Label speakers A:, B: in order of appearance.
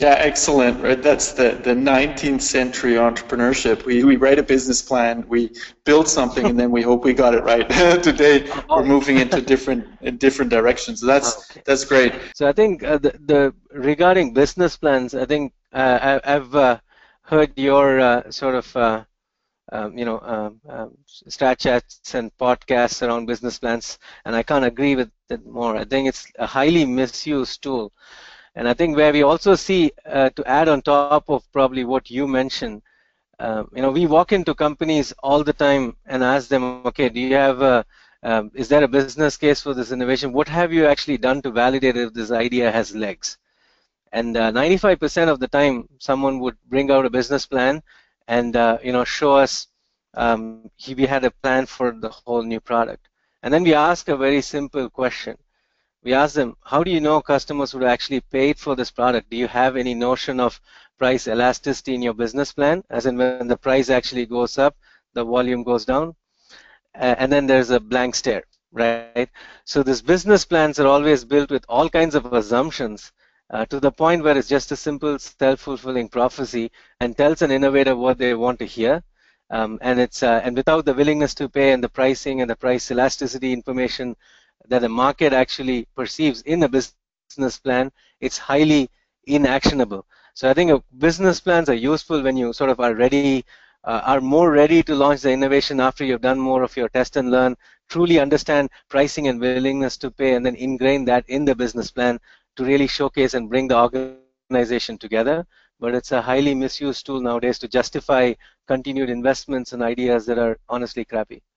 A: Yeah, excellent. Right, that's the, the 19th century entrepreneurship. We, we write a business plan, we build something, and then we hope we got it right. Today, we're moving into different in different directions. So that's okay. that's great.
B: So I think uh, the, the regarding business plans, I think uh, I, have uh, heard your uh, sort of uh, um, you know, um, um, strat chats and podcasts around business plans, and I can't agree with it more. I think it's a highly misused tool. And I think where we also see, uh, to add on top of probably what you mentioned, um, you know, we walk into companies all the time and ask them, okay, do you have a, um, is there a business case for this innovation? What have you actually done to validate if this idea has legs? And 95% uh, of the time, someone would bring out a business plan and uh, you know show us um, he, we had a plan for the whole new product. And then we ask a very simple question we asked them, how do you know customers would actually pay for this product? Do you have any notion of price elasticity in your business plan? As in when the price actually goes up, the volume goes down? Uh, and then there's a blank stare, right? So these business plans are always built with all kinds of assumptions uh, to the point where it's just a simple self-fulfilling prophecy and tells an innovator what they want to hear. Um, and it's uh, and without the willingness to pay and the pricing and the price elasticity information that the market actually perceives in a business plan, it's highly inactionable. So I think business plans are useful when you sort of are ready, uh, are more ready to launch the innovation after you've done more of your test and learn, truly understand pricing and willingness to pay, and then ingrain that in the business plan to really showcase and bring the organization together. But it's a highly misused tool nowadays to justify continued investments and ideas that are honestly crappy.